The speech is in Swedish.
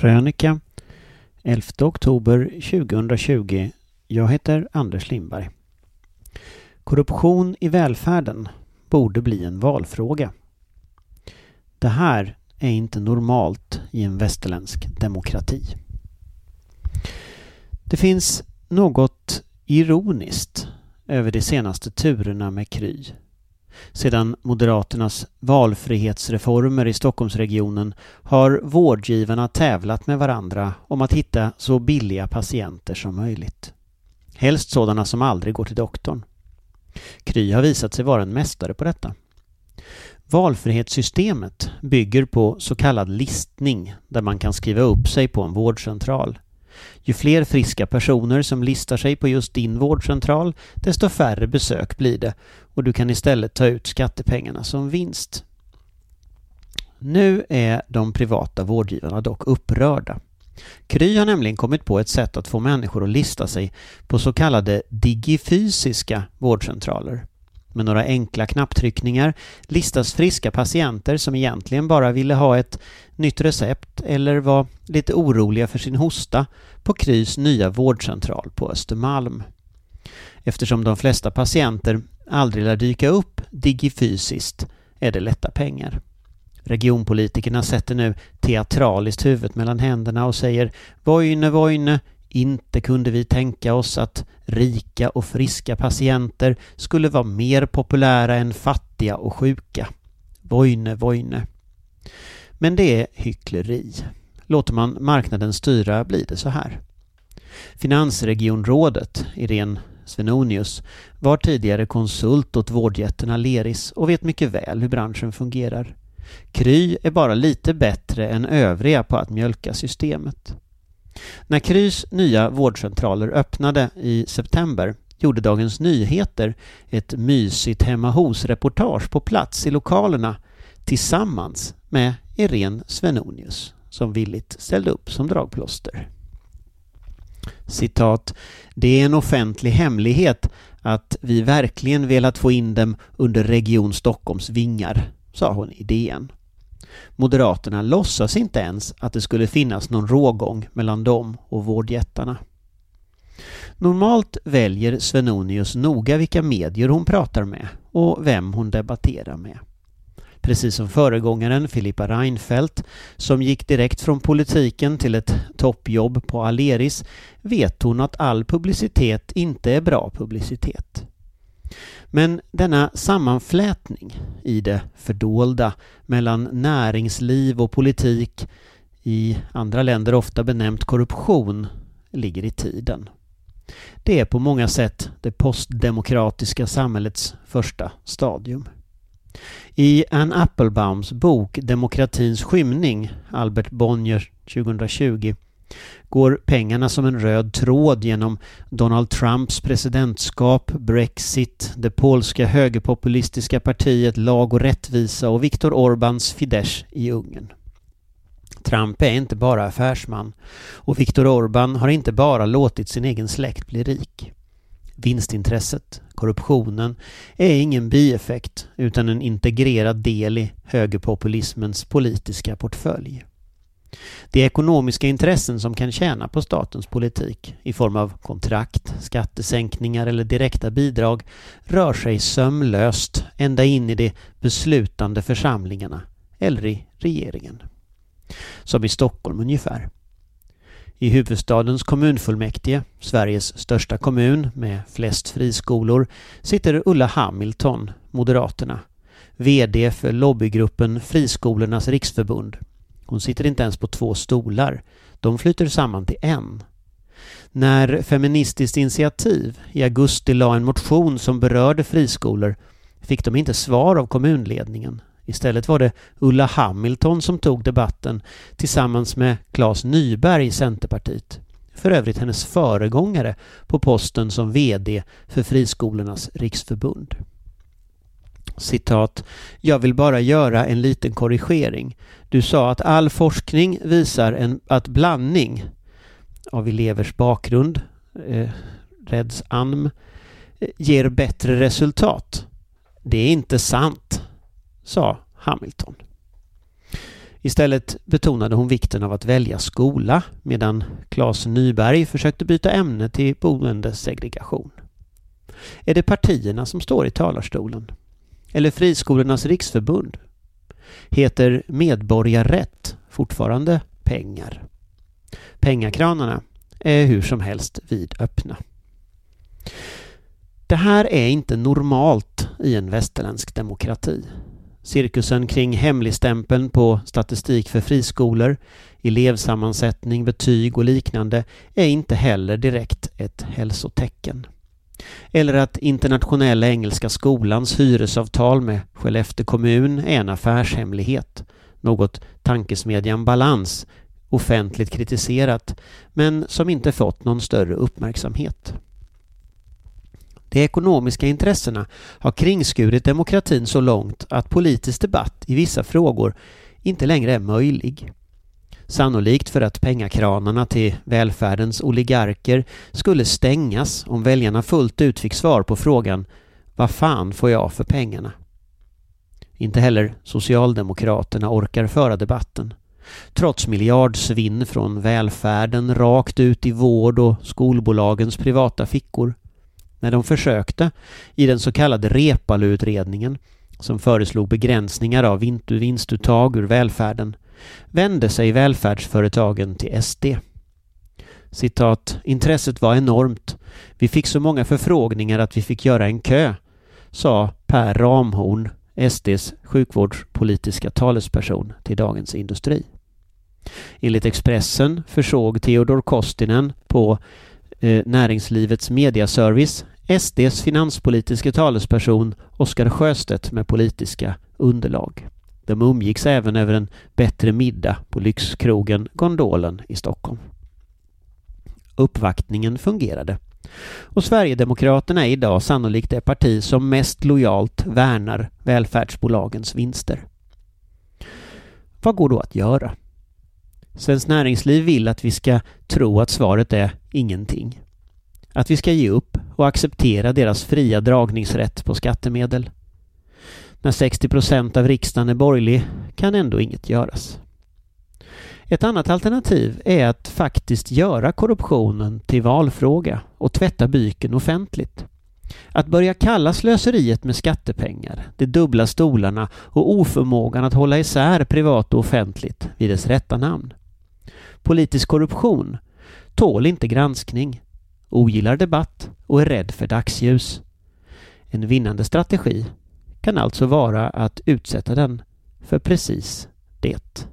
Krönika 11 oktober 2020. Jag heter Anders Lindberg. Korruption i välfärden borde bli en valfråga. Det här är inte normalt i en västerländsk demokrati. Det finns något ironiskt över de senaste turerna med Kry sedan Moderaternas valfrihetsreformer i Stockholmsregionen har vårdgivarna tävlat med varandra om att hitta så billiga patienter som möjligt. Helst sådana som aldrig går till doktorn. Kry har visat sig vara en mästare på detta. Valfrihetssystemet bygger på så kallad listning där man kan skriva upp sig på en vårdcentral. Ju fler friska personer som listar sig på just din vårdcentral, desto färre besök blir det och du kan istället ta ut skattepengarna som vinst. Nu är de privata vårdgivarna dock upprörda. Kry har nämligen kommit på ett sätt att få människor att lista sig på så kallade digifysiska vårdcentraler. Med några enkla knapptryckningar listas friska patienter som egentligen bara ville ha ett nytt recept eller var lite oroliga för sin hosta på Krys nya vårdcentral på Östermalm. Eftersom de flesta patienter aldrig lär dyka upp digifysiskt är det lätta pengar. Regionpolitikerna sätter nu teatraliskt huvudet mellan händerna och säger Vojne, Vojne, inte kunde vi tänka oss att rika och friska patienter skulle vara mer populära än fattiga och sjuka. Vojne, Vojne. Men det är hyckleri. Låter man marknaden styra blir det så här. Finansregionrådet, Irene Svenonius, var tidigare konsult åt vårdjätten Aleris och vet mycket väl hur branschen fungerar. Kry är bara lite bättre än övriga på att mjölka systemet. När Krys nya vårdcentraler öppnade i september gjorde Dagens Nyheter ett mysigt hemma hos-reportage på plats i lokalerna tillsammans med Irene Svenonius som villigt ställde upp som dragplåster. Citat. Det är en offentlig hemlighet att vi verkligen velat få in dem under Region Stockholms vingar, sa hon i DN. Moderaterna låtsas inte ens att det skulle finnas någon rågång mellan dem och vårdjättarna. Normalt väljer Svenonius noga vilka medier hon pratar med och vem hon debatterar med. Precis som föregångaren Filippa Reinfeldt som gick direkt från politiken till ett toppjobb på Aleris vet hon att all publicitet inte är bra publicitet. Men denna sammanflätning i det fördolda mellan näringsliv och politik, i andra länder ofta benämnt korruption, ligger i tiden. Det är på många sätt det postdemokratiska samhällets första stadium. I Ann Applebaums bok Demokratins skymning, Albert Bonnier 2020, går pengarna som en röd tråd genom Donald Trumps presidentskap, Brexit, det polska högerpopulistiska partiet Lag och rättvisa och Viktor Orbáns Fidesz i Ungern. Trump är inte bara affärsman och Viktor Orbán har inte bara låtit sin egen släkt bli rik. Vinstintresset, korruptionen, är ingen bieffekt utan en integrerad del i högerpopulismens politiska portfölj. Det är ekonomiska intressen som kan tjäna på statens politik i form av kontrakt, skattesänkningar eller direkta bidrag rör sig sömlöst ända in i de beslutande församlingarna eller i regeringen. Som i Stockholm ungefär. I huvudstadens kommunfullmäktige, Sveriges största kommun med flest friskolor, sitter Ulla Hamilton, Moderaterna, VD för lobbygruppen Friskolornas riksförbund hon sitter inte ens på två stolar. De flyter samman till en. När Feministiskt initiativ i augusti la en motion som berörde friskolor fick de inte svar av kommunledningen. Istället var det Ulla Hamilton som tog debatten tillsammans med Claes Nyberg i Centerpartiet. För övrigt hennes föregångare på posten som VD för Friskolornas riksförbund citat, jag vill bara göra en liten korrigering. Du sa att all forskning visar en, att blandning av elevers bakgrund, eh, Reds ANM, eh, ger bättre resultat. Det är inte sant, sa Hamilton. Istället betonade hon vikten av att välja skola medan Claes Nyberg försökte byta ämne till boendesegregation. Är det partierna som står i talarstolen? Eller Friskolornas riksförbund? Heter medborgarrätt fortfarande pengar? Pengakranarna är hur som helst vidöppna. Det här är inte normalt i en västerländsk demokrati. Cirkusen kring hemligstämpeln på statistik för friskolor, elevsammansättning, betyg och liknande är inte heller direkt ett hälsotecken. Eller att Internationella Engelska Skolans hyresavtal med Skellefteå kommun är en affärshemlighet. Något tankesmedjan Balans offentligt kritiserat men som inte fått någon större uppmärksamhet. De ekonomiska intressena har kringskurit demokratin så långt att politisk debatt i vissa frågor inte längre är möjlig. Sannolikt för att pengakranarna till välfärdens oligarker skulle stängas om väljarna fullt ut fick svar på frågan Vad fan får jag för pengarna? Inte heller Socialdemokraterna orkar föra debatten. Trots miljardsvinn från välfärden rakt ut i vård och skolbolagens privata fickor när de försökte i den så kallade Reepalu-utredningen som föreslog begränsningar av vinstuttag ur välfärden vände sig välfärdsföretagen till SD. Citat, intresset var enormt. Vi fick så många förfrågningar att vi fick göra en kö, sa Per Ramhorn, SDs sjukvårdspolitiska talesperson till Dagens Industri. Enligt Expressen försåg Theodor Kostinen på eh, Näringslivets mediaservice SDs finanspolitiska talesperson Oskar Sjöstedt med politiska underlag. De umgicks även över en bättre middag på lyxkrogen Gondolen i Stockholm. Uppvaktningen fungerade. Och Sverigedemokraterna är idag sannolikt det parti som mest lojalt värnar välfärdsbolagens vinster. Vad går då att göra? Svenskt Näringsliv vill att vi ska tro att svaret är ingenting. Att vi ska ge upp och acceptera deras fria dragningsrätt på skattemedel. När 60 procent av riksdagen är borgerlig kan ändå inget göras. Ett annat alternativ är att faktiskt göra korruptionen till valfråga och tvätta byken offentligt. Att börja kalla slöseriet med skattepengar, de dubbla stolarna och oförmågan att hålla isär privat och offentligt vid dess rätta namn. Politisk korruption tål inte granskning, ogillar debatt och är rädd för dagsljus. En vinnande strategi kan alltså vara att utsätta den för precis det.